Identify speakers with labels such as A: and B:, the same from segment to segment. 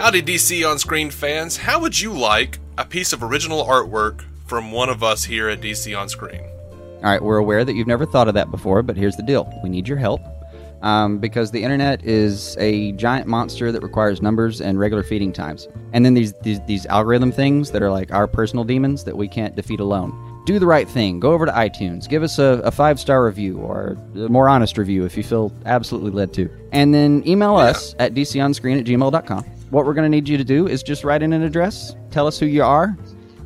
A: Howdy, DC on Screen fans. How would you like a piece of original artwork from one of us here at DC on Screen?
B: All right, we're aware that you've never thought of that before, but here's the deal: we need your help um, because the internet is a giant monster that requires numbers and regular feeding times, and then these, these these algorithm things that are like our personal demons that we can't defeat alone. Do the right thing. Go over to iTunes. Give us a, a five star review or a more honest review if you feel absolutely led to. And then email us at dconscreen at gmail.com. What we're going to need you to do is just write in an address, tell us who you are,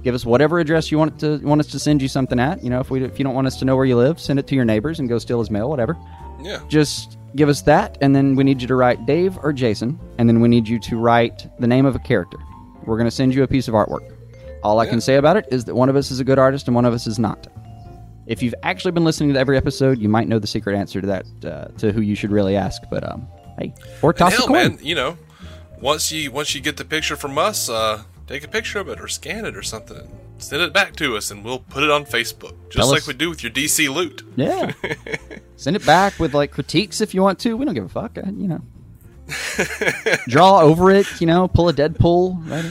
B: give us whatever address you want to want us to send you something at. You know, if we if you don't want us to know where you live, send it to your neighbors and go steal his mail, whatever.
A: Yeah.
B: Just give us that, and then we need you to write Dave or Jason, and then we need you to write the name of a character. We're going to send you a piece of artwork. All I can say about it is that one of us is a good artist and one of us is not. If you've actually been listening to every episode, you might know the secret answer to that, uh, to who you should really ask. But um, hey, or toss
A: hell,
B: a coin.
A: man, you know, once you once you get the picture from us, uh, take a picture of it or scan it or something. Send it back to us, and we'll put it on Facebook, just
B: Tell
A: like
B: us-
A: we do with your DC loot.
B: Yeah. Send it back with like critiques if you want to. We don't give a fuck. uh, You know. Draw over it. You know. Pull a Deadpool. Right?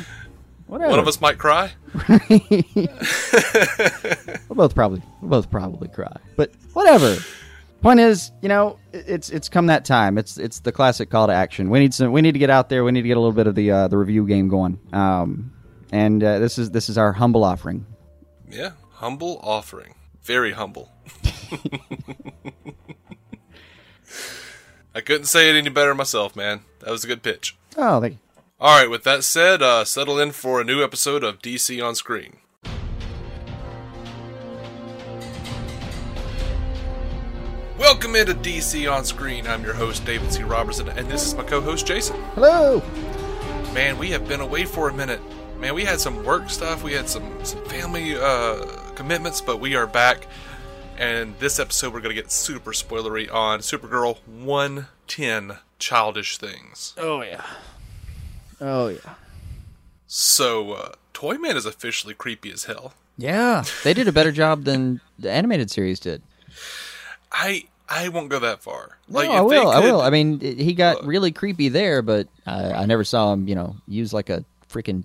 B: Whatever.
A: One of us might cry.
B: We'll both probably. We'll both probably cry. But whatever. Point is, you know, it's it's come that time. It's it's the classic call to action. We need some. We need to get out there. We need to get a little bit of the uh, the review game going. Um, and uh, this is this is our humble offering.
A: Yeah, humble offering, very humble. I couldn't say it any better myself, man. That was a good pitch.
B: Oh, thank you.
A: All right, with that said, uh, settle in for a new episode of DC on Screen. Welcome into DC on Screen. I'm your host, David C. Robertson, and this is my co host, Jason.
B: Hello.
A: Man, we have been away for a minute. Man, we had some work stuff, we had some, some family uh, commitments, but we are back. And this episode, we're going to get super spoilery on Supergirl 110 Childish Things.
B: Oh yeah. Oh yeah.
A: So, uh, Toyman is officially creepy as hell.
B: Yeah, they did a better job than the animated series did.
A: I I won't go that far. Like,
B: no, I will. I will. I mean, he got really creepy there, but I, I never saw him, you know, use like a freaking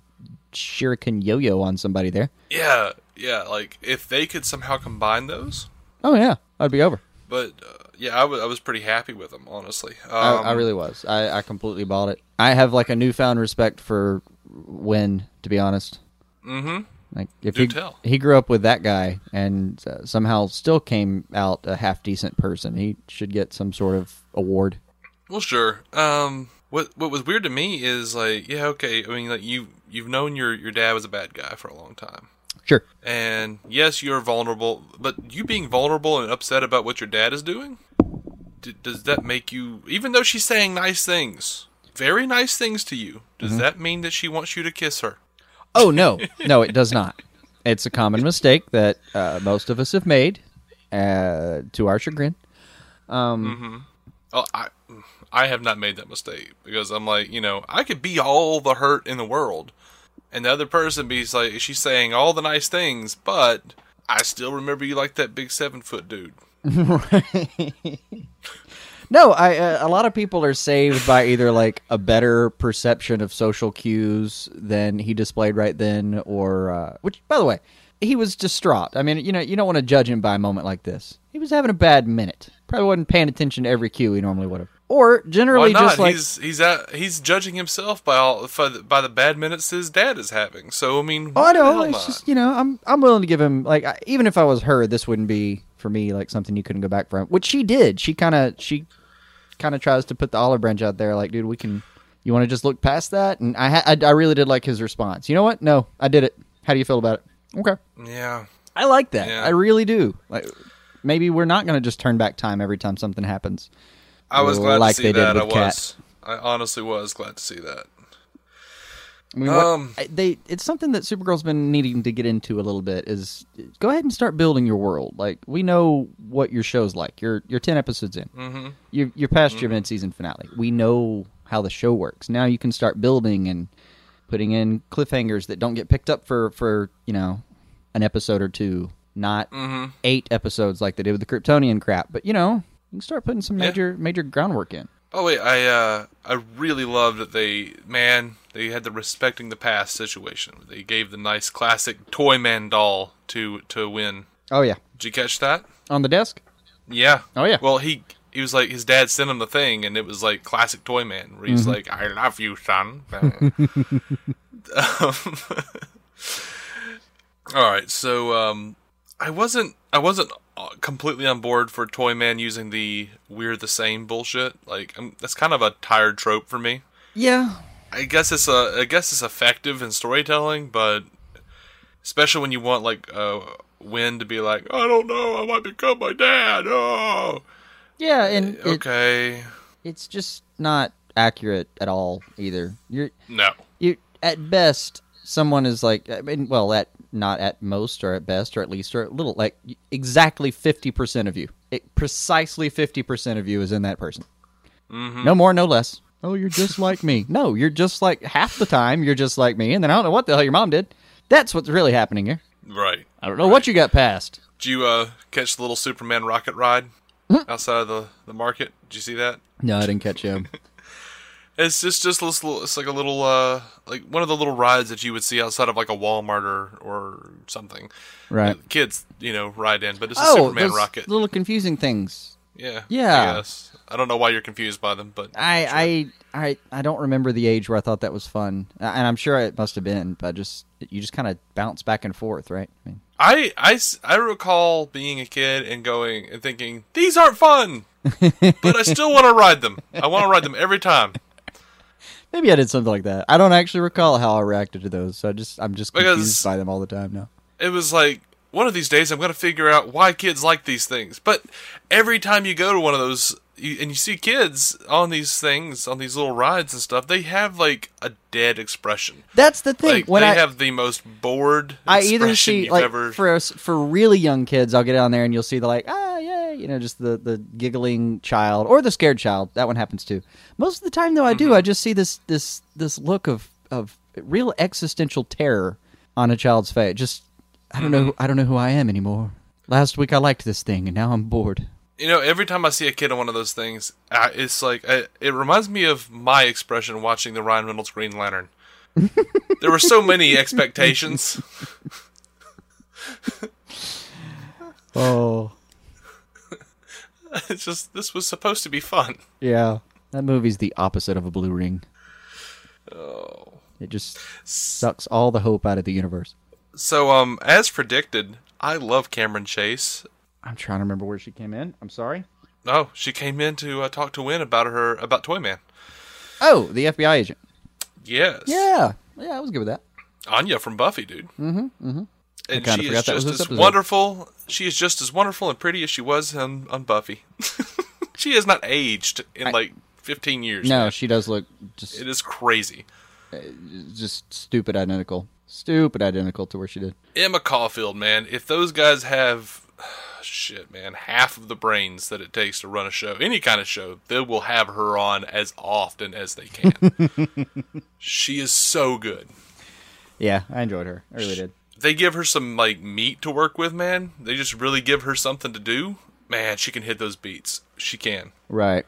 B: shuriken yo-yo on somebody there.
A: yeah, yeah. Like, if they could somehow combine those,
B: Oh yeah, I'd be over.
A: but uh, yeah, I was pretty happy with them, honestly. Um,
B: I, I really was. I, I completely bought it. I have like a newfound respect for Winn, to be honest.
A: Mm-hmm.
B: Like if
A: Do
B: he
A: tell.
B: he grew up with that guy and uh, somehow still came out a half decent person, he should get some sort of award.
A: Well, sure. Um, what what was weird to me is like, yeah, okay. I mean, like you you've known your your dad was a bad guy for a long time,
B: Sure.
A: and yes, you're vulnerable. But you being vulnerable and upset about what your dad is doing, d- does that make you? Even though she's saying nice things, very nice things to you, does
B: Mm-hmm.
A: that mean that she wants you to kiss her?
B: Oh no, no, it does not. It's a common mistake that uh, most of us have made, uh, to our chagrin.
A: Oh, I I have not made that mistake because I'm like, you know, I could be all the hurt in the world, and the other person be like, she's saying all the nice things, but I still remember you like that big seven foot dude.
B: No, I uh, a lot of people are saved by either like a better perception of social cues than he displayed right then, or uh, which, by the way, he was distraught. I mean, you know, you don't want to judge him by a moment like this. He was having a bad minute. Probably wasn't paying attention to every cue he normally would have, or generally just like
A: he's he's at, he's judging himself by all by the bad minutes his dad is having. So I mean,
B: Oh, I
A: the
B: know. It's just you know, I'm I'm willing to give him like I, even if I was her, this wouldn't be for me like something you couldn't go back from. Which she did. She kind of she kind of tries to put the olive branch out there. Like, dude, we can. You want to just look past that? And I, ha- I I really did like his response. You know what? No, I did it. How do you feel about it? Okay,
A: yeah.
B: I like that.
A: Yeah.
B: I really do. Like, maybe we're not going to just turn back time every time something happens.
A: I was glad
B: Like
A: to
B: they
A: see
B: did
A: that. I
B: with Kat.
A: was. I honestly was glad to see that.
B: I mean,
A: Um,
B: they it's something that Supergirl's been needing to get into a little bit. Is go ahead and start building your world. Like we know what your show's like. You're you're ten episodes in.
A: Mm-hmm.
B: You're you're past your mid season finale. We know how the show works. Now you can start building and putting in cliffhangers that don't get picked up for for you know an episode or two. Not
A: Mm-hmm.
B: eight episodes like they did with the Kryptonian crap. But you know you can start putting some
A: Yeah.
B: major major groundwork in.
A: Oh wait, I uh I really love that they man They had the respecting the past situation. They gave the nice classic Toyman doll to to Winn.
B: Oh yeah,
A: Did you catch that?
B: on the desk.
A: Yeah.
B: Oh, yeah.
A: Well, he he was like his dad sent him the thing, and it was like classic Toyman, where he's like, "I love you, son." Um, all right, so um, I wasn't I wasn't uh, completely on board for Toyman using the "we're the same" bullshit. Like um, that's kind of a tired trope for me.
B: Yeah,
A: I guess it's a I guess it's effective in storytelling, but especially when you want like uh, Winn to be like, I don't know, I might become my dad. Oh,
B: yeah, and it,
A: okay,
B: it's just not accurate at all either. You're
A: no,
B: you at best someone is like I mean, well, at not at most or at best or at least or a little like exactly fifty percent of you, it, precisely fifty percent of you is in that person. No more, no less. Oh, you're just like me. No, you're just like half the time you're just like me, and then I don't know what the hell your mom did. That's what's really happening here.
A: right.
B: I don't know what you got past.
A: Did you uh, catch the little Superman rocket ride outside of the, the market? Did you see that?
B: No, I didn't catch him.
A: It's just just this little, it's like a little uh like one of the little rides that you would see outside of like a Walmart or or something.
B: Right.
A: Uh, kids, you know, ride in, but it's a
B: oh,
A: Superman rocket.
B: little confusing things.
A: Yeah.
B: Yeah.
A: I. I don't know why you're confused by them, but
B: I, I I I don't remember the age where I thought that was fun, and I'm sure it must have been, but just you just kind of bounce back and forth, right? I mean,
A: I recall being a kid and going and thinking these aren't fun, but I still want to ride them. I want to ride them every time
B: maybe I did something like that. I don't actually recall how I reacted to those, so I just I'm just confused
A: Because-
B: by them all the time now.
A: it was like one of these days I'm going to figure out why kids like these things. But every time you go to one of those you, and you see kids on these things, on these little rides and stuff, they have like a dead expression.
B: That's the thing.
A: Like
B: when
A: they
B: I
A: have the most bored
B: I either
A: expression
B: see
A: you've
B: like
A: ever.
B: for for really young kids, I'll get down there and you'll see the like ah yeah you know just the the giggling child or the scared child. That one happens too. Most of the time though, I
A: Mm-hmm.
B: do. I just see this this this look of of real existential terror on a child's face. Just I don't know I don't know who I am anymore. Last week I liked this thing and now I'm bored.
A: You know, every time I see a kid on one of those things, I, it's like I, it reminds me of my expression watching the Ryan Reynolds Green Lantern. there were so many expectations.
B: Oh
A: It's just this was supposed to be fun.
B: yeah, that movie's the opposite of a blue ring.
A: Oh.
B: It just sucks all the hope out of the universe.
A: So, um, as predicted, I love Cameron Chase.
B: I'm trying to remember where she came in. I'm sorry.
A: Oh, she came in to uh, talk to Winn about her about Toyman.
B: Oh, the FBI agent.
A: Yes.
B: Yeah, yeah, I was good with that.
A: Anya from Buffy, dude. Mm-hmm. Mm-hmm. And she is
B: forgot that was
A: just as
B: episode.
A: wonderful. She is just as wonderful and pretty as she was on, on Buffy. she has not aged in like 15 years.
B: No,
A: man.
B: she does look just
A: It is crazy.
B: just stupid identical. Stupid identical to where she did.
A: Emma Caulfield, man. If those guys have shit, man, half of the brains that it takes to run a show, any kind of show, they will have her on as often as they can. she is so good.
B: Yeah, I enjoyed her. I really did.
A: They give her some like meat to work with, man. They just really give her something to do. Man, she can hit those beats. She can.
B: Right.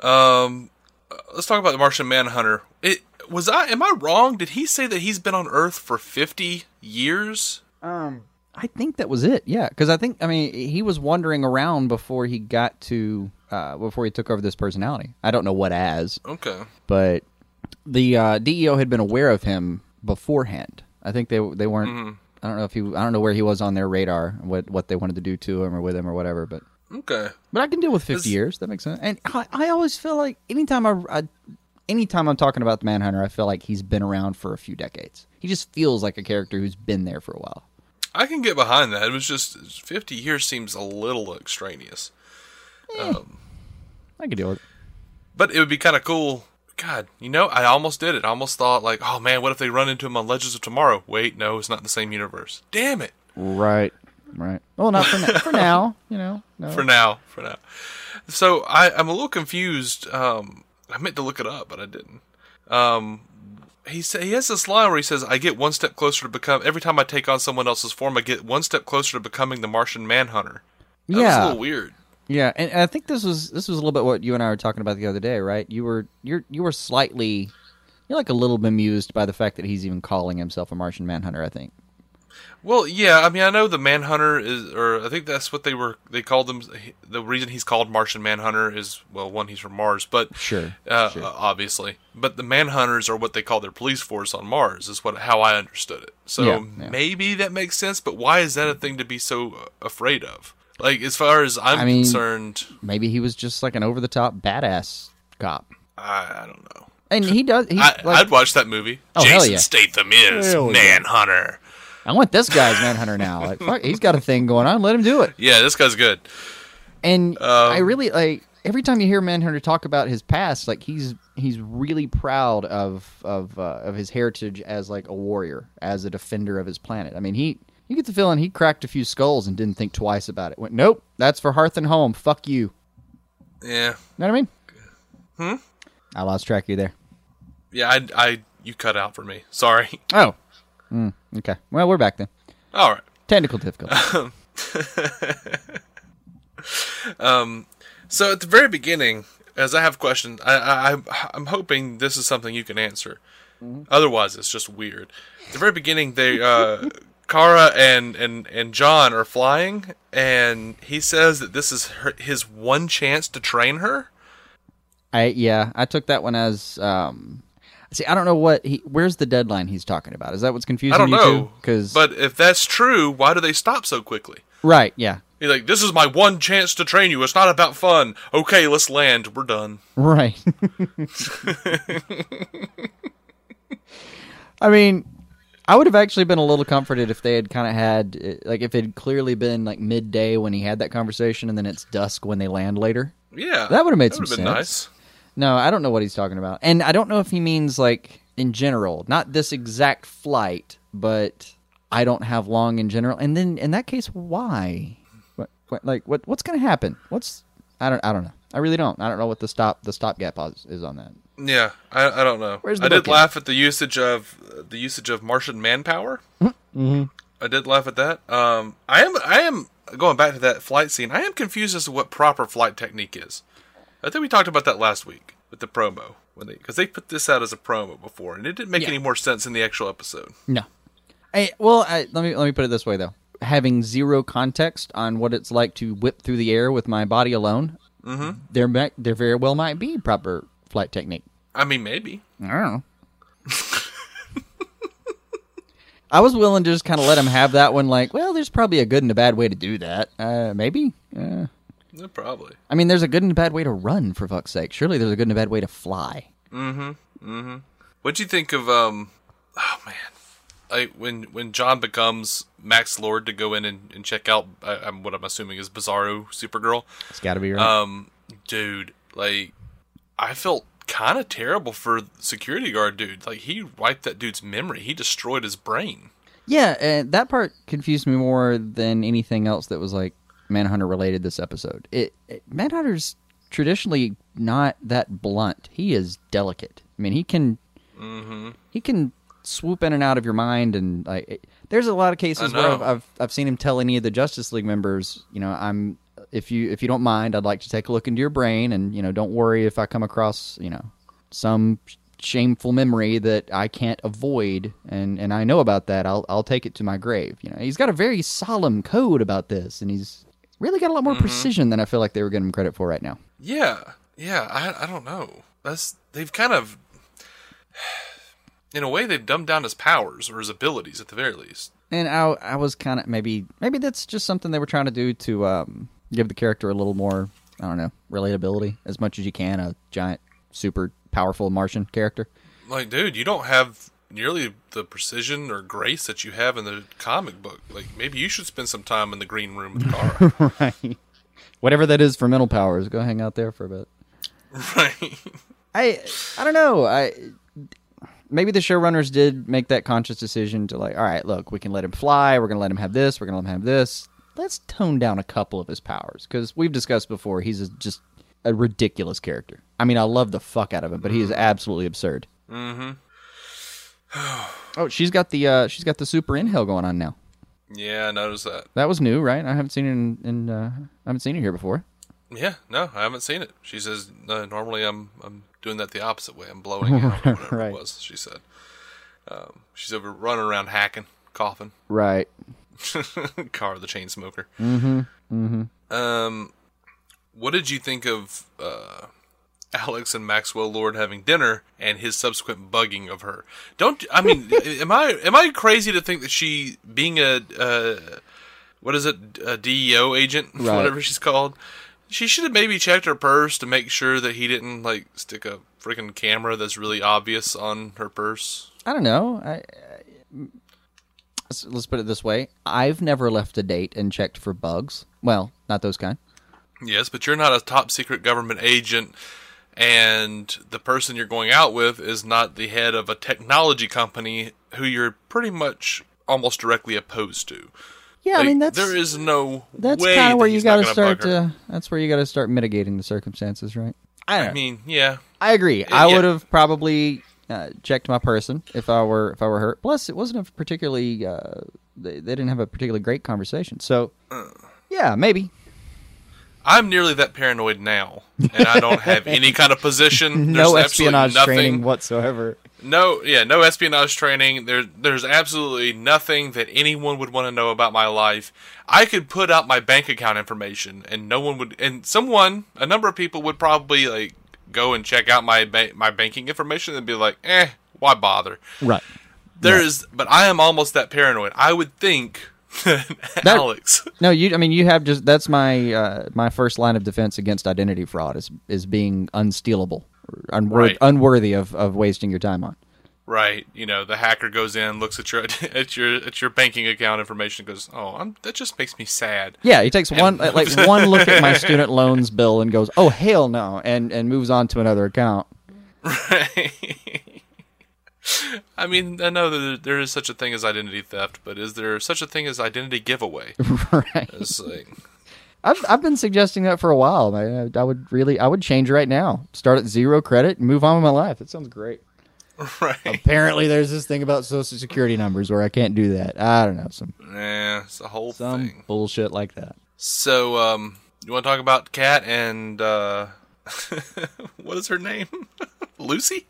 A: Um, let's talk about the Martian Manhunter. It was I. Am I wrong? Did he say that he's been on Earth for fifty years?
B: Um, I think that was it. Yeah, because I think I mean he was wandering around before he got to uh, before he took over this personality. I don't know what as,
A: Okay.
B: but the uh, DEO had been aware of him beforehand. I think they they weren't. I don't know if he. I don't know where he was on their radar. What what they wanted to do to him or with him or whatever. But
A: Okay.
B: but I can deal with fifty
A: This-
B: years. That makes sense. And I, I always feel like anytime I, I anytime I'm talking about the Manhunter, I feel like he's been around for a few decades. He just feels like a character who's been there for a while.
A: I can get behind that. It was just 50 years seems a little extraneous. Um,
B: I deal with it.
A: but it would be kind of cool. God, you know, I almost did it. I almost thought, like, oh man, what if they run into him on Legends of Tomorrow? Wait, no, it's not in the same universe. Damn it.
B: Right. Right. Well, not for now. for now, you know. No.
A: For now, for now. So I, I'm a little confused. Um, I meant to look it up, but I didn't. Um, he sa- he has this line where he says, "I get one step closer to become. Every time I take on someone else's form, I get one step closer to becoming the Martian Manhunter." That was a little weird.
B: Yeah, and and I think this was this was a little bit what you and I were talking about the other day, right? You were you're you were slightly You're like a little bemused by the fact that he's even calling himself a Martian Manhunter. I think.
A: Well, yeah, I mean, I know the Manhunter is, or I think that's what they were. They called him. The reason he's called Martian Manhunter is, well, one, he's from Mars, but
B: Sure,
A: uh,
B: sure.
A: obviously. But the Manhunters are what they call their police force on Mars, is what how I understood it. So
B: Yeah, yeah.
A: maybe that makes sense. But why is that a thing to be so uh, afraid of? Like, as far as I'm
B: I mean-
A: concerned,
B: Maybe he was just like an over the top badass cop,
A: I, I don't know.
B: and he does. He's
A: I,
B: like,
A: I'd watch that movie.
B: Oh, hell
A: Jason
B: yeah.
A: Statham is
B: Hell yeah.
A: Manhunter.
B: I want this guy's Manhunter now. Like, fuck, he's got a thing going on. Let him do it.
A: Yeah, this guy's good.
B: And
A: Um,
B: I really like every time you hear Manhunter talk about his past, like he's he's really proud of of uh, of his heritage as like a warrior, as a defender of his planet. I mean, he you get the feeling he cracked a few skulls and didn't think twice about it. Went, nope, that's for hearth and home. Fuck you.
A: Yeah, You
B: Know what I mean?
A: Hmm?
B: I lost track of you there.
A: yeah. I, I, you cut out for me. Sorry.
B: Oh, mm, okay. Well, we're back then.
A: All right.
B: Technical difficulty. Um.
A: So at the very beginning, as I have questions, I, I, I'm hoping this is something you can answer. Otherwise, it's just weird. At the very beginning, they, uh, Kara and, and, and J'onn are flying, and he says that this is her, his one chance to train her.
B: I yeah, I took that one as um. See, I don't know what he. Where's the deadline he's talking about? Is that what's confusing
A: I don't
B: you
A: know,
B: Because
A: but if that's true, why do they stop so quickly?
B: right, yeah,
A: He's like, "This is my one chance to train you. It's not about fun. Okay, let's land. We're done."
B: Right. I mean, I would have actually been a little comforted if they had kind of had, uh, like, if it had clearly been like midday when he had that conversation, and then it's dusk when they land later.
A: Yeah,
B: That would've made
A: that
B: some
A: been
B: sense.
A: nice.
B: No, I don't know what he's talking about, and I don't know if he means like in general, not this exact flight, but I don't have long in general. And then in that case, why? What, what like what what's going to happen? What's I don't I don't know. I really don't. I don't know what the stop the stopgap is, is on that.
A: Yeah, I, I don't know.
B: Where's the
A: I did
B: book at?
A: laugh at the usage of the usage of Martian manpower. mm-hmm. I did laugh at that. Um, I am I am going back to that flight scene. I am confused as to what proper flight technique is. I think we talked about that last week with the promo when they because they put this out as a promo before, and it didn't make
B: Yeah.
A: any more sense in the actual episode.
B: No. I, well, I, let me let me put it this way though. Having zero context on what it's like to whip through the air with my body alone, mm-hmm. there might, there very well might be proper flight technique.
A: I mean, maybe.
B: I don't know. I was willing to just kind of let him have that one. Like, well, there's probably a good and a bad way to do that. Uh, maybe. Uh,
A: Yeah, probably.
B: I mean, there's a good and a bad way to run. For fuck's sake, surely there's a good and a bad way to fly. Mm-hmm. Mm-hmm.
A: What'd you think of um? Oh man, like when when J'onn becomes Max Lord to go in and, and check out uh, um, what I'm assuming is Bizarro Supergirl.
B: It's got to be right.
A: Um, dude, like I felt kind of terrible for security guard dude. Like he wiped that dude's memory. He destroyed his brain.
B: Yeah, and that part confused me more than anything else that was like Manhunter related this episode. It, it Manhunter's traditionally not that blunt. He is delicate. I mean, he can mm-hmm. he can swoop in and out of your mind, and like it, there's a lot of cases where. I've, I've I've seen him tell any of the Justice League members, you know, I'm if you if you don't mind, I'd like to take a look into your brain, and you know, don't worry if I come across you know some shameful memory that I can't avoid, and and I know about that. I'll I'll take it to my grave. You know, he's got a very solemn code about this, and he's really got a lot more precision than I feel like they were giving him credit for right now.
A: Yeah, yeah. I I don't know. That's they've kind of, in a way, they've dumbed down his powers or his abilities at the very least.
B: And I I was kind of maybe maybe that's just something they were trying to do to um, give the character a little more I don't know relatability as much as you can a giant super powerful Martian character.
A: Like, dude, you don't have nearly the precision or grace that you have in the comic book. Like, maybe you should spend some time in the green room with Kara.
B: right. Whatever that is for mental powers, go hang out there for a bit.
A: right.
B: I I don't know. I maybe the showrunners did make that conscious decision to like, all right, look, we can let him fly. We're gonna let him have this. We're gonna let him have this. Let's tone down a couple of his powers because we've discussed before. He's a, just a ridiculous character. I mean, I love the fuck out of him, but he is absolutely absurd. Mm-hmm. oh, she's got the uh, she's got the super inhale going on now.
A: Yeah, I noticed that.
B: That was new, right? I haven't seen it in, in uh, I haven't seen it here before.
A: Yeah, no, I haven't seen it. She says uh, normally I'm I'm doing that the opposite way. I'm blowing out, whatever
B: Right.
A: it was. She said. Um, she's over running around hacking, coughing.
B: Right.
A: Car the chain smoker. Mm-hmm. Mm-hmm. Um, what did you think of uh, Alex and Maxwell Lord having dinner and his subsequent bugging of her? Don't I mean? am I am I crazy to think that she being a uh, what is it a DEO agent,
B: Right.
A: whatever she's called? She should have maybe checked her purse to make sure that he didn't like stick a freaking camera that's really obvious on her purse.
B: I don't know. I, I, let's, let's put it this way: I've never left a date and checked for bugs. Well, not those kind.
A: Yes, but you're not a top secret government agent, and the person you're going out with is not the head of a technology company who you're pretty much almost directly opposed to.
B: Yeah, I mean that's
A: there is no
B: that's kind of where you got to start to. That's where you got to start mitigating the circumstances, right? I don't
A: I mean, yeah,
B: I agree. I
A: yeah.
B: would have probably uh, checked my person if I were if I were hurt. Plus, it wasn't a particularly uh, they, they didn't have a particularly great conversation. So,
A: Uh.
B: yeah, maybe.
A: I'm nearly that paranoid now, and I don't have any kind of position.
B: no
A: There's absolutely
B: espionage
A: nothing.
B: training whatsoever.
A: No, yeah, no espionage training. There, there's absolutely nothing that anyone would want to know about my life. I could put out my bank account information, and no one would. And someone, a number of people would probably like go and check out my ba- my banking information and be like, "Eh, why bother?"
B: Right.
A: There is, but I am almost that paranoid. I would think that Alex.
B: No, you. I mean, you have just that's my uh, my first line of defense against identity fraud is is being unstealable, or unwor-
A: Right.
B: unworthy of, of wasting your time on.
A: Right, you know, the hacker goes in, looks at your at your at your banking account information, and goes, "Oh, I'm, that just makes me sad."
B: Yeah, he takes one like one look at my student loans bill and goes, "Oh hell no," and and moves on to another account.
A: I mean, I know that there- there is such a thing as identity theft, but is there such a thing as identity giveaway?
B: right.
A: It's like,
B: I've I've been suggesting that for a while. I, I would really I would change right now. Start at zero credit and move on with my life. That sounds great.
A: right?
B: Apparently, there's this thing about social security numbers where I can't do that. I don't know some
A: Yeah, it's a whole
B: some
A: thing.
B: bullshit like that.
A: So, um, you want to talk about Kat and uh, what is her name? Lucy?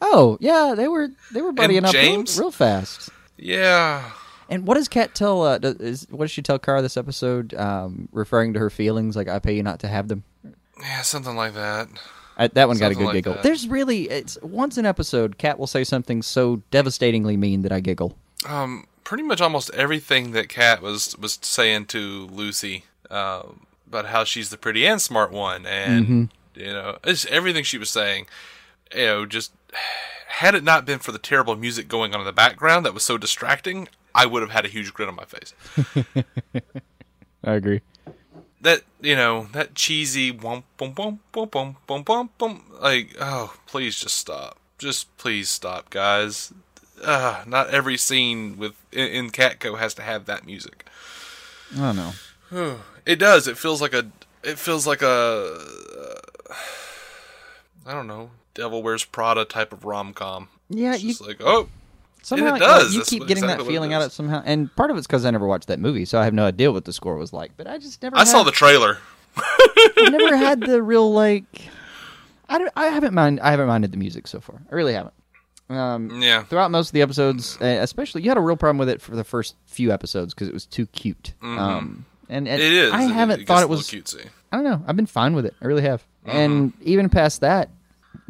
B: Oh yeah, they were they were buddying up real, real fast.
A: Yeah.
B: And what does Kat tell? Uh, does, is what does she tell Kara this episode? Um, referring to her feelings, like "I pay you not to have them."
A: Yeah, something like that.
B: I, that one got a good
A: like
B: giggle.
A: that.
B: There's really it's once an episode, Kat will say something so devastatingly mean that I giggle.
A: Um, pretty much almost everything that Kat was was saying to Lucy um, about how she's the pretty and smart one, and you know, it's everything she was saying. You know, just had it not been for the terrible music going on in the background that was so distracting, I would have had a huge grin on my face.
B: I agree.
A: that you know that cheesy womp boom boom boom boom boom boom boom like oh please just stop just please stop guys uh, not every scene with in, in Catco has to have that music
B: I don't know.
A: it does it feels like a it feels like a uh, I don't know Devil Wears Prada type of rom com
B: Yeah,
A: it's
B: you
A: just like oh
B: somehow
A: it does.
B: you
A: That's
B: keep getting
A: exactly
B: that feeling out of it somehow, and part of it's because I never watched that movie, so I have no idea what the score was like. But I just never.
A: I saw the trailer
B: I've never had the real like. I don't. I haven't mind. I haven't minded the music so far. I really haven't. Um,
A: yeah
B: throughout most of the episodes, uh, especially you had a real problem with it for the first few episodes because it was too cute. Um, and, and
A: Mm-hmm. it is
B: I haven't
A: it
B: thought it was.
A: cutesy
B: I don't know. I've been fine with it. I really have.
A: Mm-hmm.
B: And even past that,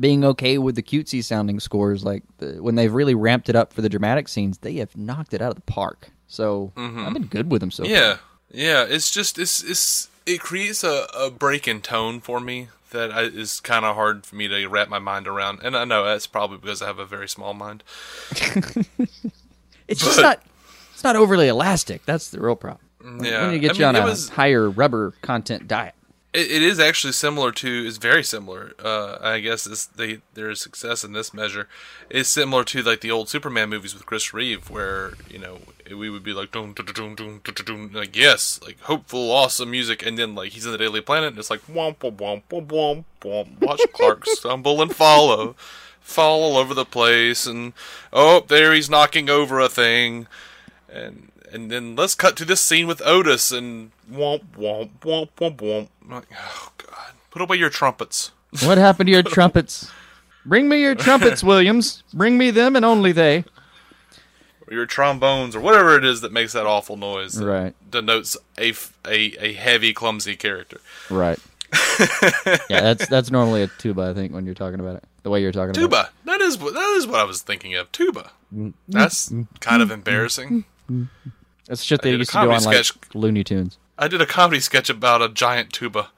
B: being okay with the cutesy sounding scores, like the, when they've really ramped it up for the dramatic scenes, they have knocked it out of the park. So I've been good with them so far.
A: Mm-hmm. Yeah, yeah. It's just it's it's it creates a, a break in tone for me that I, is kind of hard for me to wrap my mind around. And I know that's probably because I have a very small mind.
B: It's just not. It's not overly elastic. That's the real problem.
A: Yeah,
B: When you get
A: I
B: you
A: mean,
B: on a
A: was-
B: higher rubber content diet.
A: It, it is actually similar to. It's very similar. Uh, I guess it's they their success in this measure is similar to like the old Superman movies with Chris Reeve, where you know we would be like dun, dun, dun, dun, dun, dun, like yes, like hopeful, awesome music, and then like he's in the Daily Planet, and it's like womp womp womp womp womp womp. Watch Clark stumble and follow, fall all over the place, and oh there he's knocking over a thing, and and then let's cut to this scene with Otis and womp womp womp womp womp. I'm like, oh god, put away your trumpets.
B: What happened to your trumpets? Bring me your trumpets, Williams. Bring me them and only they.
A: Or your trombones, or whatever it is that makes that awful noise. that
B: Right.
A: Denotes a, a, a heavy, clumsy character.
B: Right. yeah, that's that's normally a tuba, I think, when you're talking about it. The way you're talking about.
A: Tuba. That is that is what I was thinking of. Tuba. Mm. That's mm. kind of mm. embarrassing.
B: That's shit they used to do
A: comedy
B: on like
A: sketch.
B: Looney Tunes.
A: I did a comedy sketch about a giant tuba.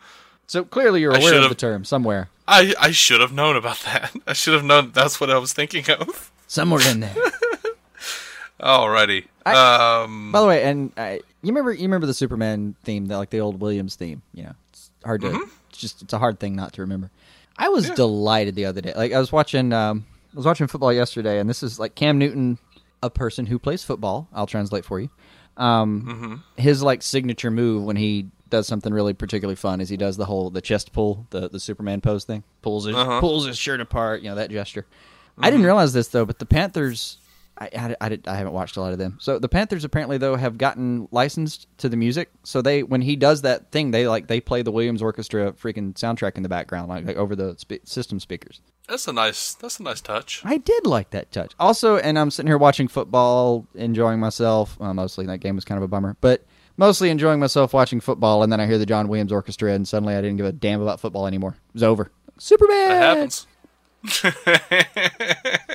B: So clearly you're
A: I
B: aware of
A: should've-
B: the term somewhere.
A: I I should have known about that. I should have known that's what I was thinking of.
B: Somewhere in there.
A: Alrighty. um
B: By the way, and I, you remember you remember the Superman theme, the, like the old Williams theme. You know, it's hard to.
A: Mm-hmm.
B: It's just it's a hard thing not to remember. I was delighted the other day. Like I was watching, um, I was watching football yesterday, and this is like Cam Newton, a person who plays football. I'll translate for you. Um,
A: Mm-hmm.
B: his like signature move when he does something really particularly fun is he does the whole the chest pull, the the Superman pose thing, pulls his
A: Uh-huh.
B: pulls his shirt apart. You know that gesture. I
A: Mm-hmm.
B: didn't realize this though, but the Panthers. I, I, I, haven't watched a lot of them. So the Panthers apparently though have gotten licensed to the music. So they when he does that thing, they like they play the Williams Orchestra freaking soundtrack in the background, like, like over the spe- system speakers.
A: that's a nice that's a nice touch.
B: I did like that touch. Also, and I'm sitting here watching football, enjoying myself. Well, mostly that game was kind of a bummer, but mostly enjoying myself watching football. And then I hear the John Williams Orchestra, and suddenly I didn't give a damn about football anymore. It was over. Superman.
A: That happens.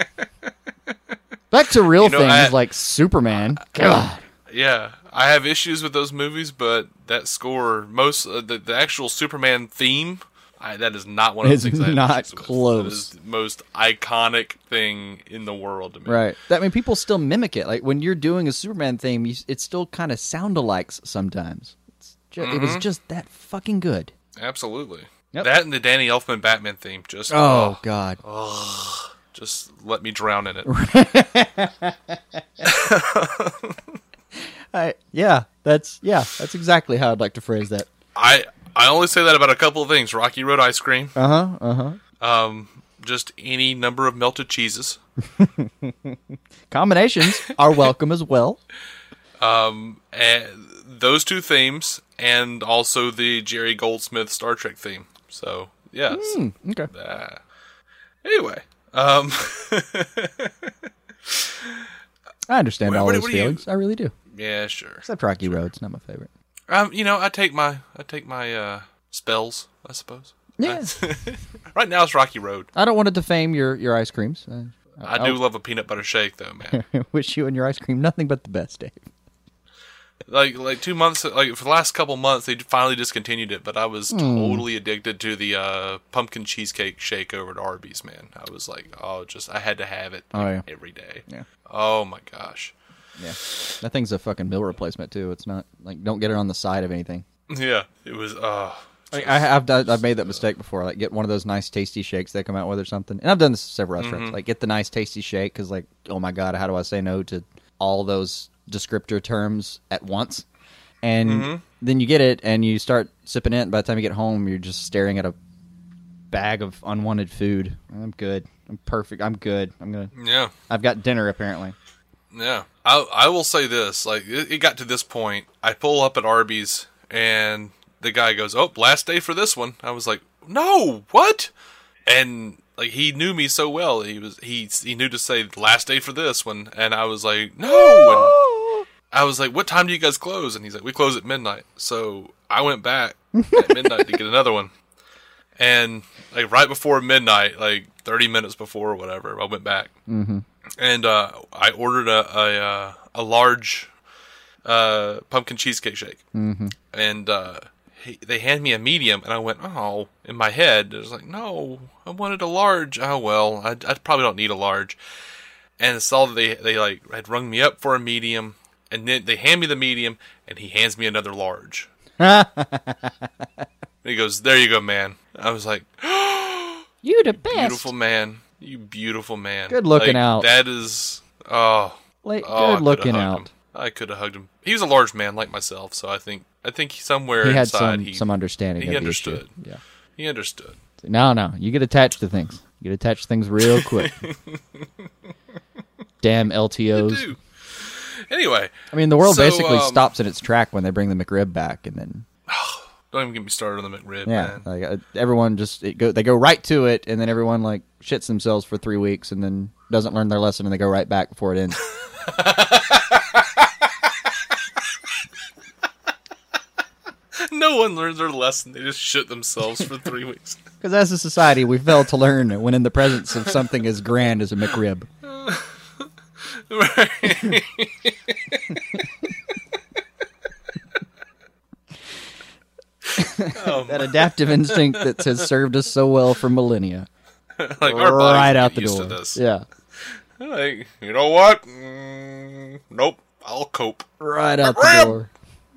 B: Back to real
A: You know,
B: things
A: I-
B: like Superman. God.
A: Yeah, I have issues with those movies, but that score, most uh, the, the actual Superman theme, I, that is not one of
B: It's
A: the things I have
B: not close.
A: That is the most iconic thing in the world to me.
B: Right. I mean, people still mimic it. Like when you're doing a Superman theme, you, it still kind of sound alikes sometimes. It's ju- It
A: Mm-hmm.
B: was just that fucking good.
A: Absolutely.
B: Yep.
A: That and the Danny Elfman Batman theme, just
B: Oh
A: oh,
B: God.
A: Just let me drown in it.
B: I, yeah, that's yeah, that's exactly how I'd like to phrase that.
A: I I only say that about a couple of things: Rocky Road ice cream,
B: Uh huh. Uh huh.
A: um, just any number of melted cheeses,
B: Combinations are welcome as well.
A: and those two themes, and also the Jerry Goldsmith Star Trek theme. So yes.
B: Hmm, okay.
A: Uh, anyway, um,
B: I understand
A: What-
B: all
A: what-
B: those
A: what do you-
B: feelings. I really do.
A: yeah, sure.
B: Except Rocky Road's not my favorite.
A: Um, you know, I take my I take my uh, spells, I suppose.
B: Yeah.
A: right now it's Rocky Road.
B: I don't want to defame your your ice creams. I,
A: I do love a peanut butter shake, though, man.
B: Wish you and your ice cream nothing but the best, Dave.
A: Like like two months, like for the last couple months, they finally discontinued it. But I was
B: Hmm.
A: totally addicted to the uh, pumpkin cheesecake shake over at Arby's. Man, I was like, oh, just I had to have it
B: Oh, yeah.
A: every day.
B: Yeah.
A: Oh my gosh.
B: Yeah, that thing's a fucking meal replacement too. It's not like don't get it on the side of anything.
A: Yeah, it was. Uh,
B: Like, I have done, I've made that mistake before. Like get one of those nice tasty shakes they come out with or something. And I've done this at several restaurants. Like get the nice tasty shake because like oh my god, how do I say no to all those descriptor terms at once? And mm-hmm. then you get it and you start sipping it. And by the time you get home, you're just staring at a bag of unwanted food. I'm good. I'm perfect. I'm good. I'm gonna.
A: yeah.
B: I've got dinner apparently.
A: Yeah, I I will say this: like it, it got to this point, I pull up at Arby's, and the guy goes, "Oh, last day for this one." I was like, "No, what?" And like he knew me so well, he was he he knew to say last day for this one, and I was like, "No." And I was like, "What time do you guys close?" And he's like, "We close at midnight." So I went back at midnight to get another one, and like right before midnight, like thirty minutes before or whatever, I went back and uh, I ordered a a, uh, a large uh, pumpkin cheesecake shake, mm-hmm. and uh, he, they hand me a medium, and I went, oh, in my head, I was like, no, I wanted a large. Oh well, I, I probably don't need a large, and saw that they they like had rung me up for a medium, and then they hand me the medium, and he hands me another large. and he goes, "There you go, man." I was like,
B: You the best.
A: beautiful man. You beautiful man.
B: Good looking
A: Like,
B: out.
A: That is oh,
B: Like,
A: oh
B: good
A: coulda
B: looking out.
A: him. I could have hugged him. He was a large man like myself, so I think I think somewhere
B: He had
A: inside
B: some
A: he
B: some understanding.
A: he
B: of the
A: understood.
B: Yeah.
A: he understood.
B: No, no, you get attached to things. You get attached to things real quick. Damn LTOs.
A: Anyway,
B: I mean, the world
A: So,
B: basically
A: um,
B: stops in its track when they bring the McRib back, and then
A: Don't even get me started on the McRib,
B: Yeah, like uh, everyone just it go, they go right to it, and then everyone like shits themselves for three weeks, and then doesn't learn their lesson, and they go right back before it ends.
A: No one learns their lesson. They just shit themselves for three weeks.
B: Because as a society, we fail to learn when in the presence of something as grand as a McRib.
A: Right. oh,
B: That adaptive instinct that has served us so well for millennia,
A: like our
B: right out the door. Yeah,
A: Like, you know what? Mm, nope. I'll cope.
B: right out the door.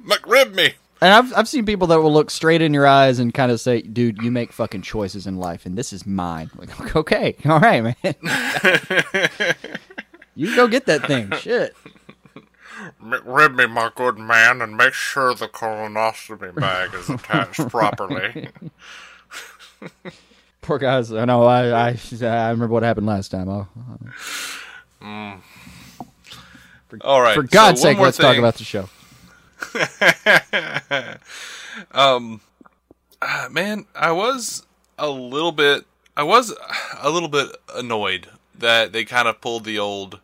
A: McRib me.
B: And I've I've seen people that will look straight in your eyes and kind of say, "Dude, you make fucking choices in life, and this is mine." Like, okay, all right, man. You go get that thing. Shit.
A: McRib me, my good man, and make sure the colonoscopy bag is attached properly.
B: Poor guys. I know. I I, I remember what happened last time. I'll,
A: All right.
B: for God's
A: one
B: sake, let's talk about the show.
A: Uh, man, I was a little bit, I was a little bit annoyed that they kind of pulled the old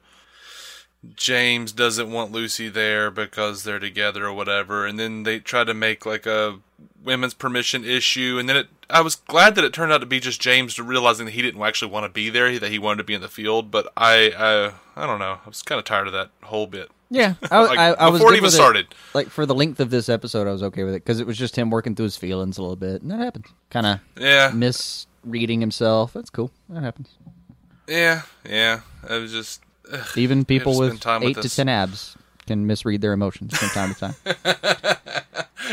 A: James doesn't want Lucy there because they're together or whatever, and then they try to make like a women's permission issue, and then it. I was glad that it turned out to be just James realizing that he didn't actually want to be there, that he wanted to be in the field. But I, I, I don't know. I was kind of tired of that whole bit.
B: Yeah, I,
A: Like,
B: I, I was
A: before it even started.
B: Like for the length of this episode, I was okay with it because it was just him working through his feelings a little bit, and that happens. Kind of
A: Yeah,
B: misreading himself. That's cool. That happens.
A: yeah, yeah. I was just. Ugh.
B: Even people with
A: time with
B: eight to ten abs can misread their emotions from time to time.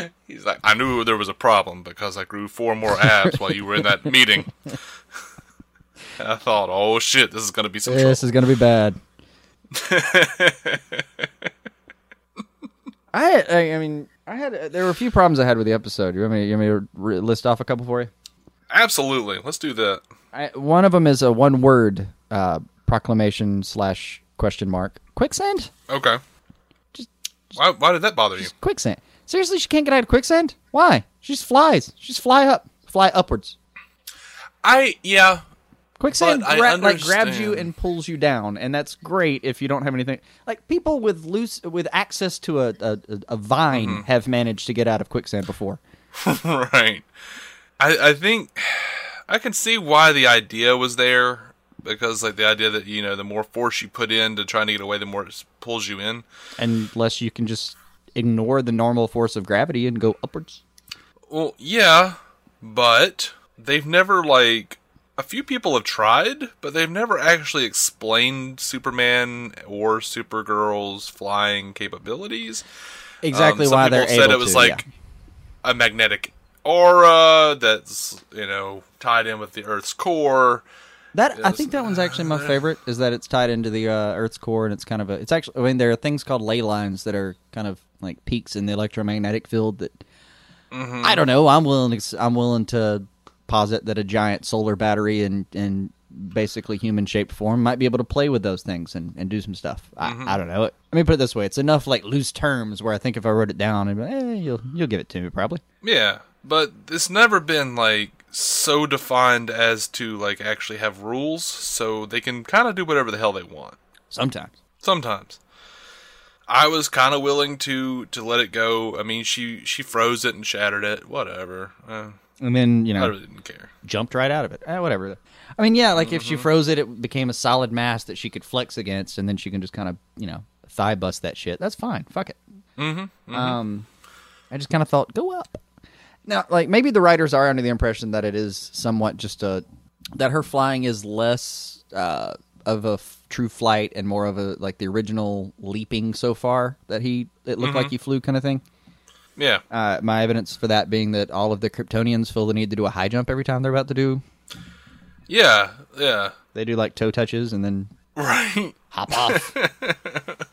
A: He's like, I knew there was a problem because I grew four more abs while you were in that meeting. I thought, oh shit, this is gonna be some
B: this is gonna be bad. I, I I mean I had there were a few problems I had with the episode. You want me you want me to list off a couple for you?
A: Absolutely, let's do that.
B: I, one of them is a one word uh, proclamation slash question mark quicksand.
A: Okay. why, why did that bother you?
B: Quicksand. Seriously, she can't get out of quicksand. Why? She just flies. She just fly up, fly upwards.
A: I yeah,
B: Quicksand gra- like grabs you and pulls you down, and that's great if you don't have anything. Like people with loose with access to a a, a vine
A: Mm-hmm.
B: have managed to get out of quicksand before.
A: right. I I think I can see why the idea was there because like the idea that you know the more force you put in to trying to get away, the more it pulls you in.
B: Unless you can just ignore the normal force of gravity and go upwards.
A: Well, yeah, but they've never like a few people have tried, but they've never actually explained Superman or Supergirl's flying capabilities.
B: Exactly
A: Um,
B: why they're
A: said
B: able
A: it was
B: to,
A: like
B: yeah.
A: a magnetic aura that's you know tied in with the Earth's core.
B: That I think that one's actually my favorite. Is that it's tied into the uh, Earth's core, and it's kind of a. It's actually. I mean, there are things called ley lines that are kind of like peaks in the electromagnetic field. That
A: Mm-hmm.
B: I don't know. I'm willing. To, I'm willing to posit that a giant solar battery and in basically human shaped form might be able to play with those things and, and do some stuff.
A: Mm-hmm.
B: I, I don't know. Let me put it this way: it's enough like loose terms where I think if I wrote it down, like, eh, you'll you'll give it to me probably.
A: Yeah, but it's never been like so defined as to like actually have rules, so they can kind of do whatever the hell they want.
B: Sometimes.
A: Sometimes. I was kind of willing to to let it go. I mean, she she froze it and shattered it. Whatever. Uh,
B: And then you know
A: I really didn't care.
B: jumped right out of it. Eh, whatever. I mean, yeah, like if
A: Mm-hmm.
B: she froze it, it became a solid mass that she could flex against, and then she can just kind of, you know, thigh bust that shit. That's fine. Fuck it. Mm-hmm. Um, I just kind of thought, go up. Now, like maybe the writers are under the impression that it is somewhat just a that her flying is less uh, of a f- true flight and more of a like the original leaping so far that he it looked
A: Mm-hmm.
B: like he flew kind of thing.
A: Yeah.
B: Uh, my evidence for that being that all of the Kryptonians feel the need to do a high jump every time they're about to do
A: Yeah. Yeah.
B: They do like toe touches and then
A: Right.
B: hop off.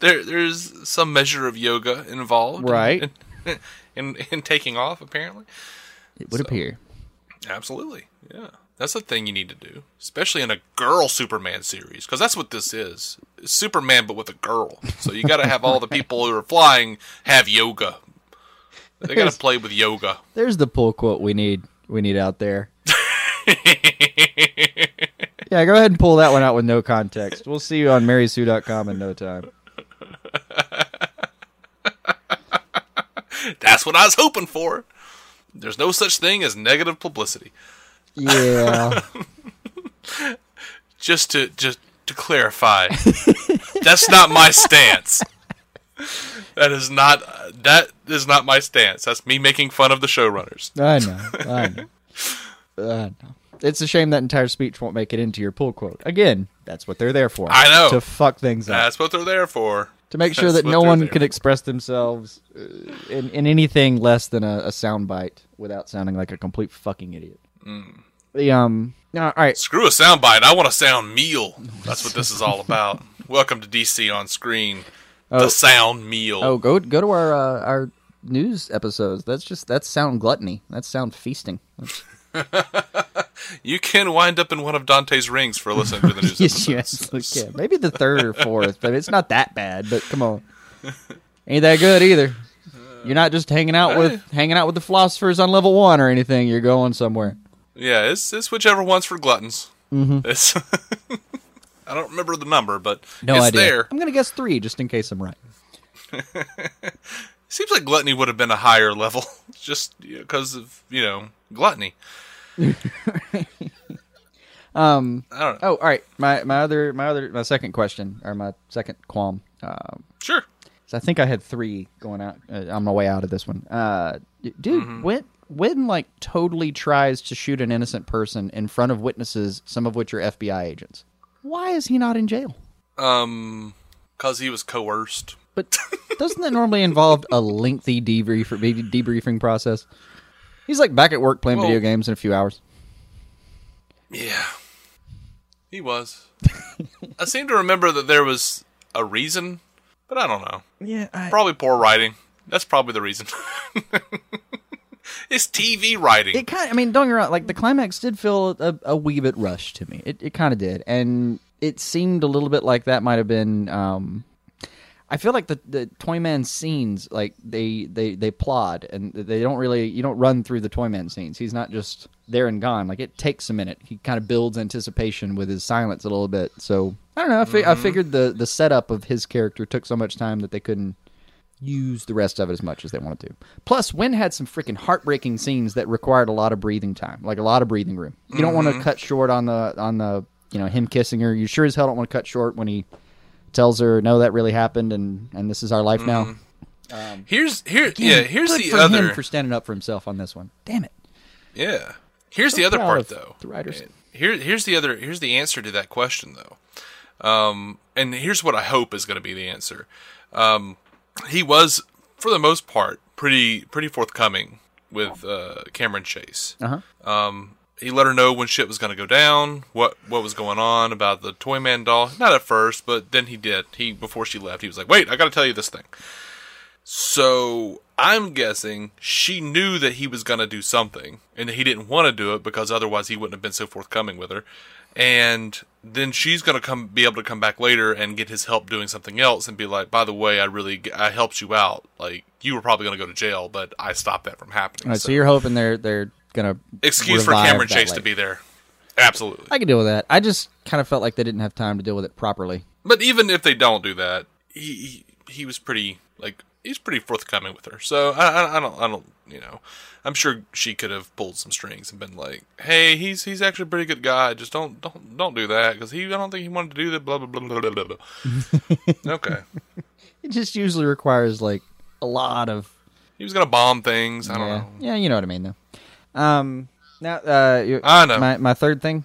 A: There there's some measure of yoga involved.
B: Right.
A: In, in, in taking off, apparently.
B: it would appear.
A: Absolutely. Yeah. That's a thing you need to do, especially in a girl Superman series, because that's what this is. It's Superman, but with a girl. So you got to have all the people who are flying have yoga. They got to play with yoga.
B: There's the pull quote we need. We need out there. yeah, go ahead and pull that one out with no context. We'll see you on marysue.com in no time.
A: That's what I was hoping for. There's no such thing as negative publicity.
B: Yeah.
A: Just to just to clarify, that's not my stance. That is not that is not my stance. That's me making fun of the showrunners.
B: I know. I know. I know. It's a shame that entire speech won't make it into your pull quote. Again, that's what they're there for.
A: I know.
B: To fuck things up.
A: That's what they're there for.
B: To make sure
A: that's
B: that no one
A: there
B: can express themselves uh, in, in anything less than a, a soundbite without sounding like a complete fucking idiot.
A: Mm.
B: The um, all right,
A: Screw a soundbite. I want a sound meal. That's what this is all about. Welcome to DC on screen.
B: Oh.
A: The sound meal.
B: oh, go go to our uh, our news episodes. That's just that's sound gluttony. That's sound feasting. That's,
A: You can wind up in one of Dante's rings for listening to the news
B: yes, you
A: episodes.
B: absolutely can. Maybe the third or fourth, but it's not that bad. But come on, ain't that good either. You're not just hanging out with hanging out with the philosophers on level one or anything. You're going somewhere.
A: Yeah, it's it's whichever one's for gluttons.
B: Mm-hmm.
A: It's I don't remember the number, but
B: No
A: it's
B: idea.
A: there.
B: I'm gonna guess three, just in case I'm right.
A: Seems like gluttony would have been a higher level, just because of you know gluttony.
B: Um.
A: I don't know.
B: Oh, all right. My my other my other my second question or my second qualm. Um.
A: Sure.
B: So I think I had three going out uh, on my way out of this one. Uh, dude,
A: Mm-hmm.
B: when when like totally tries to shoot an innocent person in front of witnesses, some of which are FBI agents. Why is he not in jail?
A: Um, cause he was coerced.
B: But doesn't that normally involve a lengthy debrief debriefing process? He's like back at work playing video games in a few hours.
A: Yeah, he was. I seem to remember that there was a reason, but I don't know.
B: Yeah, I,
A: Probably poor writing. That's probably the reason. it's TV writing.
B: it kind. of I mean, don't get me wrong. Like the climax did feel a, a wee bit rushed to me. It it kind of did, and it seemed a little bit like that might have been. Um, I feel like the the Toyman scenes, like they they they plod, and they don't really. You don't run through the Toyman scenes. He's not just there and gone. Like it takes a minute. He kind of builds anticipation with his silence a little bit. So I don't know. I, fi- I mm-hmm. figured the the setup of his character took so much time that they couldn't use the rest of it as much as they wanted to. Plus, Winn had some freaking heartbreaking scenes that required a lot of breathing time, like a lot of breathing room. You don't want to mm-hmm. cut short on the on the you know him kissing her. You sure as hell don't want to cut short when he tells her, "No, that really happened, and and this is our life now."
A: here's here yeah. Here's
B: Good
A: the
B: for
A: other
B: him for standing up for himself on this one. Damn it!
A: Yeah. Here's the other part, though.
B: the writers.
A: Here, here's the other. Here's the answer to that question, though. Um, and here's what I hope is going to be the answer. Um, he was, for the most part, pretty pretty forthcoming with uh, Cameron Chase.
B: Uh huh.
A: Um, he let her know when shit was going to go down, what what was going on about the Toyman doll. Not at first, but then he did. He before she left, he was like, "Wait, I got to tell you this thing." So I'm guessing she knew that he was going to do something, and that he didn't want to do it because otherwise he wouldn't have been so forthcoming with her. And then she's going to come, be able to come back later and get his help doing something else, and be like, "By the way, I really, I helped you out. Like you were probably going to go to jail, but I stopped that from happening."
B: All right, so you're hoping they're they're gonna
A: excuse for Cameron Chase to be there. Absolutely.
B: I can deal with that. I just kind of felt like they didn't have time to deal with it properly.
A: But even if they don't do that, he he, he was pretty like he's pretty forthcoming with her. So I, I I don't I don't you know I'm sure she could have pulled some strings and been like, hey, he's he's actually a pretty good guy. Just don't don't don't do that because he I don't think he wanted to do that. Blah blah blah blah blah. blah. okay,
B: It just usually requires like a lot of
A: he was gonna bomb things. I don't
B: yeah.
A: know.
B: Yeah, you know what I mean though. Um, now uh, you-
A: I know.
B: my my third thing.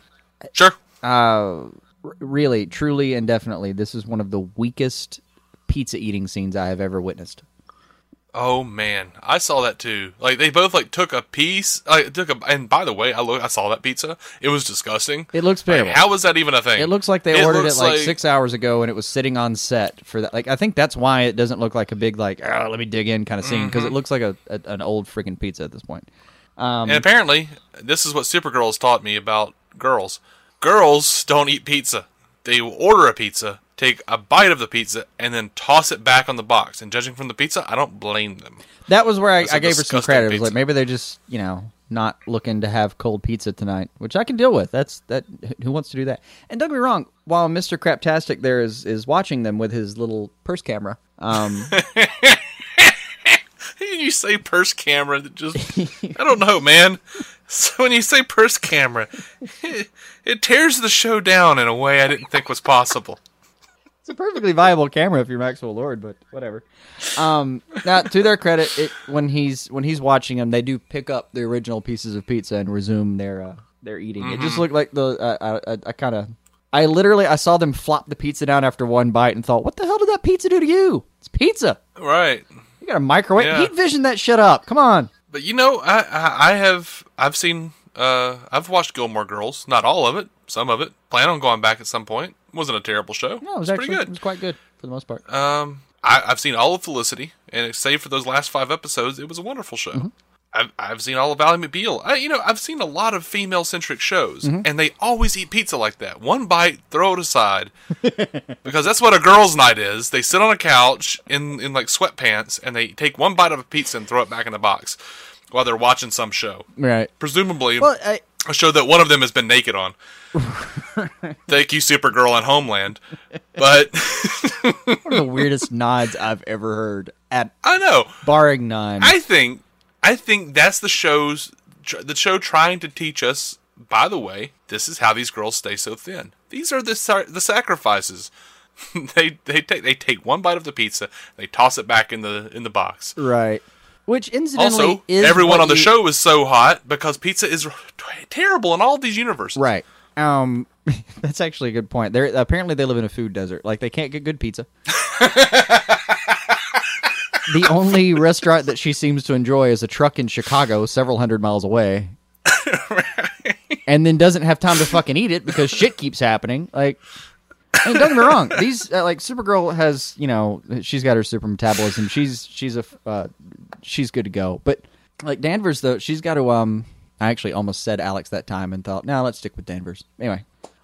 A: Sure.
B: Uh, r- really, truly, and definitely, this is one of the weakest pizza eating scenes I have ever witnessed.
A: Oh man, I saw that too. Like they both like took a piece. Like took a. And by the way, I look. I saw that pizza. It was disgusting.
B: It looks
A: Like,
B: terrible.
A: how was that even a thing?
B: It looks like they ordered it
A: looks
B: like, six hours ago, and it was sitting on set for that. Like, I think that's why it doesn't look like a big like, oh, let me dig in kind of scene because
A: Mm-hmm.
B: it looks like a, a an old freaking pizza at this point. Um,
A: And apparently, this is what Supergirls taught me about girls. Girls don't eat pizza. They will order a pizza, take a bite of the pizza and then toss it back on the box. And judging from the pizza, I don't blame them.
B: That was where I, I gave her some credit. It was like maybe they're just you know not looking to have cold pizza tonight, which I can deal with. That's that. Who wants to do that? And don't get me wrong. While Mister Craptastic there is is watching them with his little purse camera. Um,
A: you say purse camera, that just I don't know, man. So when you say purse camera, it, it tears the show down in a way I didn't think was possible.
B: It's a perfectly viable camera if you're Maxwell Lord, but whatever. Um, now, to their credit, it, when he's when he's watching them, they do pick up the original pieces of pizza and resume their uh, their eating. It just looked like the uh, I, I, I kind of I literally I saw them flop the pizza down after one bite and thought, what the hell did that pizza do to you? It's pizza.
A: Right.
B: You got a microwave.
A: Yeah.
B: Heat vision that shit up. Come on.
A: But you know, I I, I have I've seen uh I've watched Gilmore Girls, not all of it, some of it. Plan on going back at some point. Wasn't a terrible show.
B: No, it was,
A: It's
B: actually
A: pretty
B: it
A: good.
B: was quite good for the most part.
A: Um, I, I've seen all of Felicity, and save for those last five episodes, it was a wonderful show.
B: Mm-hmm.
A: I've, I've seen all of Ally McBeal. I, you know, I've seen a lot of female centric shows,
B: Mm-hmm.
A: and they always eat pizza like that. One bite, throw it aside, because that's what a girls' night is. They sit on a couch in in like sweatpants, and they take one bite of a pizza and throw it back in the box while they're watching some show,
B: right.
A: presumably
B: Well, I,
A: a show that one of them has been naked on. Thank you, Supergirl and Homeland. But
B: one of the weirdest nods I've ever heard. At
A: I know.
B: barring none.
A: I think I think that's the show's the show trying to teach us. By the way, this is how these girls stay so thin. These are the the sacrifices. they they take they take one bite of the pizza, they toss it back in the in the box.
B: right. Which incidentally
A: Also,
B: is
A: everyone on the
B: you-
A: show is so hot because pizza is terrible in all these universes.
B: Right. Um, that's actually a good point. They apparently they live in a food desert. Like they can't get good pizza. the only restaurant that she seems to enjoy is a truck in Chicago, several hundred miles away. And then doesn't have time to fucking eat it because shit keeps happening. Like, I mean, don't get me wrong. These uh, like Supergirl has, you know, she's got her super metabolism. She's she's a uh, she's good to go. But like Danvers though, she's got to um. I actually almost said Alex that time and thought, no, let's stick with Danvers. Anyway,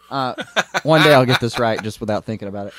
B: uh, one day I'll get this right just without thinking about it.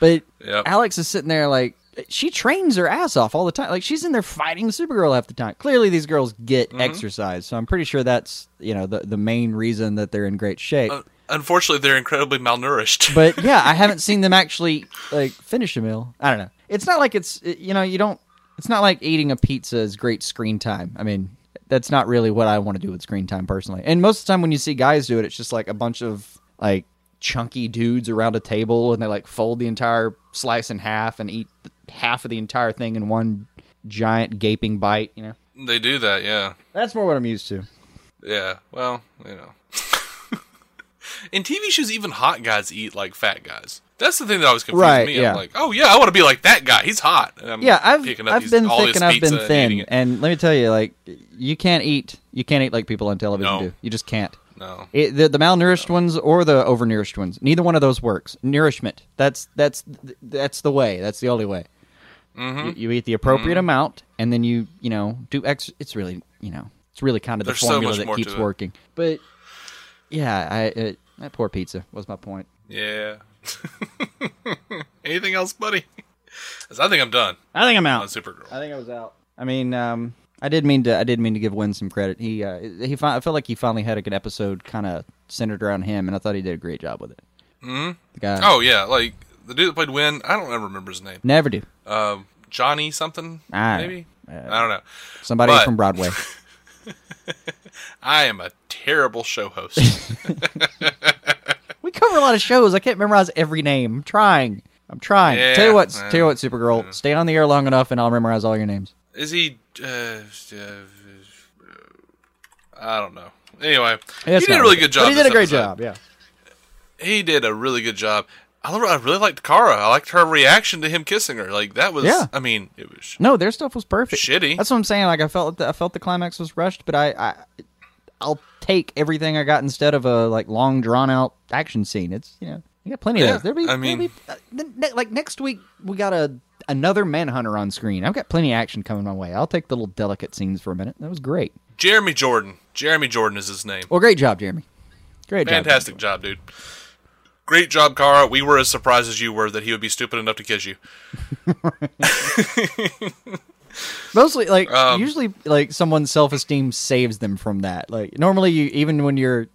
B: But
A: Yep.
B: Alex is sitting there like she trains her ass off all the time. Like she's in there fighting the Supergirl half the time. Clearly, these girls get
A: Mm-hmm.
B: exercise, so I'm pretty sure that's you know the the main reason that they're in great shape.
A: Uh, unfortunately, they're incredibly malnourished.
B: but yeah, I haven't seen them actually like finish a meal. I don't know. It's not like it's you know you don't. It's not like eating a pizza is great screen time. I mean, that's not really what I want to do with screen time personally. And most of the time when you see guys do it, it's just like a bunch of like chunky dudes around a table and they like fold the entire slice in half and eat half of the entire thing in one giant gaping bite. You know,
A: they do that, yeah.
B: that's more what I'm used to.
A: Yeah, well, you know. In TV shows, even hot guys eat like fat guys. That's the thing that always confuses
B: Right,
A: me.
B: yeah.
A: I'm like, oh yeah, I want to be like that guy. He's hot. And I'm
B: Yeah, I've
A: up
B: I've
A: these-
B: been
A: all
B: thick and I've been thin,
A: eating it.
B: and let me tell you, like you can't eat you can't eat like people on television
A: No.
B: do. You just can't.
A: No,
B: It, the, the malnourished ones or the overnourished ones, neither one of those works. Nourishment. That's that's that's the way. That's the only way.
A: Mm-hmm.
B: You, you eat the appropriate amount, and then you you know do X. It's really you know it's really kind of the
A: There's so
B: formula
A: much
B: that keeps working. But yeah, I it, that poor pizza was my point.
A: yeah. Anything else, buddy? 'Cause I think I'm done
B: I think I'm
A: on
B: out.
A: Supergirl.
B: I think I was out. I mean, um, I did mean to. I did mean to give Winn some credit. He uh, he. Fi- I felt like he finally had a good episode, kind of centered around him, and I thought he did a great job with it. Mm-hmm. The guy.
A: Oh yeah, like the dude that played Winn. I don't ever remember his name.
B: never do.
A: Um, Johnny something
B: Ah,
A: maybe.
B: uh,
A: I don't know.
B: Somebody
A: But-
B: from Broadway.
A: I am a terrible show host.
B: we cover a lot of shows. I can't memorize every name. I'm trying. I'm trying.
A: Yeah,
B: tell you what.
A: uh,
B: tell you what, Supergirl. Stay on the air long enough, and I'll memorize all your names.
A: Is he? Uh, uh, I don't know. Anyway,
B: It's
A: he did a really good job.
B: He did a great
A: episode.
B: job. Yeah.
A: He did a really good job. I, love- I really liked Kara. I liked her reaction to him kissing her. Like that was.
B: Yeah.
A: I mean, it was.
B: No, their stuff was perfect.
A: Shitty.
B: That's what I'm saying. Like I felt, the, I felt the climax was rushed, but I, I, I'll take everything I got instead of a like long drawn out action scene. It's you know, you got plenty
A: Yeah,
B: of those. There'll be,
A: I mean-
B: be, uh, ne- like next week we got a another Manhunter on screen. I've got plenty of action coming my way. I'll take the little delicate scenes for a minute. That was great.
A: Jeremy Jordan. Jeremy Jordan is his name.
B: Well, great job, Jeremy. Great job.
A: Fantastic job, dude. Great job, Kara. We were as surprised as you were that he would be stupid enough to kiss you.
B: Mostly, like
A: Um,
B: usually, like someone's self esteem saves them from that. Like normally, you even when you're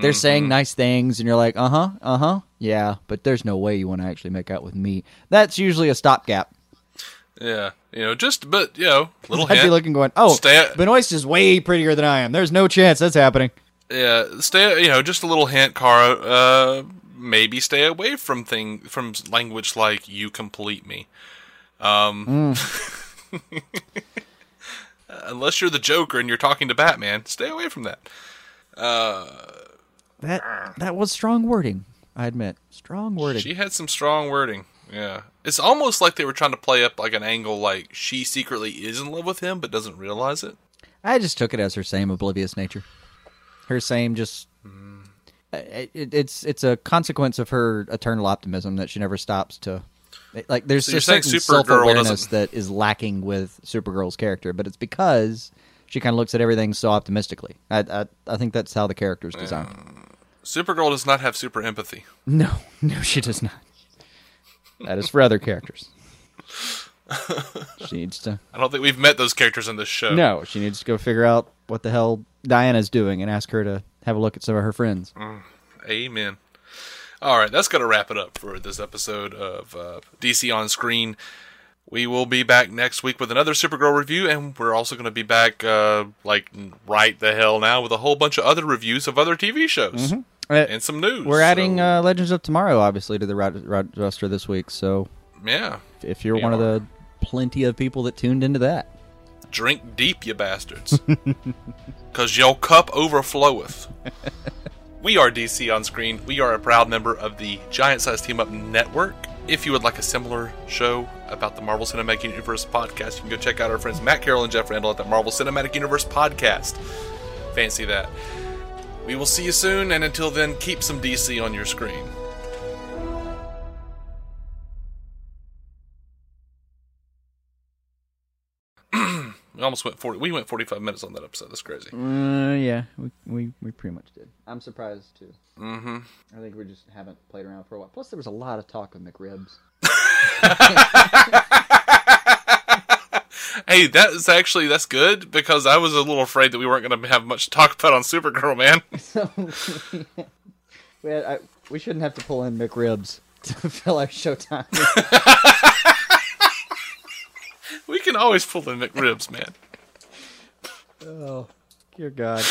B: they're
A: Mm-hmm.
B: saying nice things and you're like, uh huh, uh huh, yeah, but there's no way you want to actually make out with me. That's usually a stopgap.
A: Yeah, you know, just but you know, little
B: I'd be
A: hint.
B: looking, going, oh,
A: Stay- at-
B: Benoist is way prettier than I am. There's no chance that's happening.
A: yeah, stay. You know, just a little hint, Kara. Uh, maybe stay away from thing from language like "you complete me." Um, unless you're the Joker and you're talking to Batman, stay away from that.
B: That that was strong wording. I admit, strong wording.
A: She had some strong wording. Yeah, it's almost like they were trying to play up like an angle, like she secretly is in love with him but doesn't realize it.
B: I just took it as her same oblivious nature. Her same just.
A: Mm.
B: It, it, it's it's a consequence of her eternal optimism that she never stops to. Like there's
A: So
B: a certain self awareness that is lacking with Supergirl's character, but it's because she kind of looks at everything so optimistically. I, I I think that's how the character's designed.
A: Supergirl does not have super empathy.
B: No, no, she does not. That is for other characters. She needs to.
A: I don't think we've met those characters in this show.
B: No, she needs to go figure out what the hell Diana's doing and ask her to have a look at some of her friends.
A: Amen. All right, that's going to wrap it up for this episode of uh, DC on Screen. We will be back next week with another Supergirl review, and we're also going to be back, uh, like, right the hell now with a whole bunch of other reviews of other TV shows
B: Uh,
A: and some news.
B: We're adding
A: So,
B: uh, Legends of Tomorrow, obviously, to the roster this week. So
A: yeah.
B: if you're one of the plenty of people that tuned into that,
A: Drink deep, you bastards. Because your cup overfloweth. we are DC on Screen. We are a proud member of the Giant Size Team Up Network. If you would like a similar show about the Marvel Cinematic Universe podcast, you can go check out our friends Matt Carroll and Jeff Randall at the Marvel Cinematic Universe podcast. Fancy that. We will see you soon, and until then, keep some DC on your screen. We almost went forty. We went forty-five minutes on that episode. That's crazy.
B: uh, yeah, we, we we pretty much did. I'm surprised too. Mm-hmm. I think we just haven't played around for a while. Plus, there was a lot of talk with McRibs.
A: Hey, that is actually that's good because I was a little afraid that we weren't going to have much to talk about on Supergirl, man.
B: we, had, I, we shouldn't have to pull in McRibs to fill our showtime.
A: We can always pull in McRibs, man.
B: oh, dear God.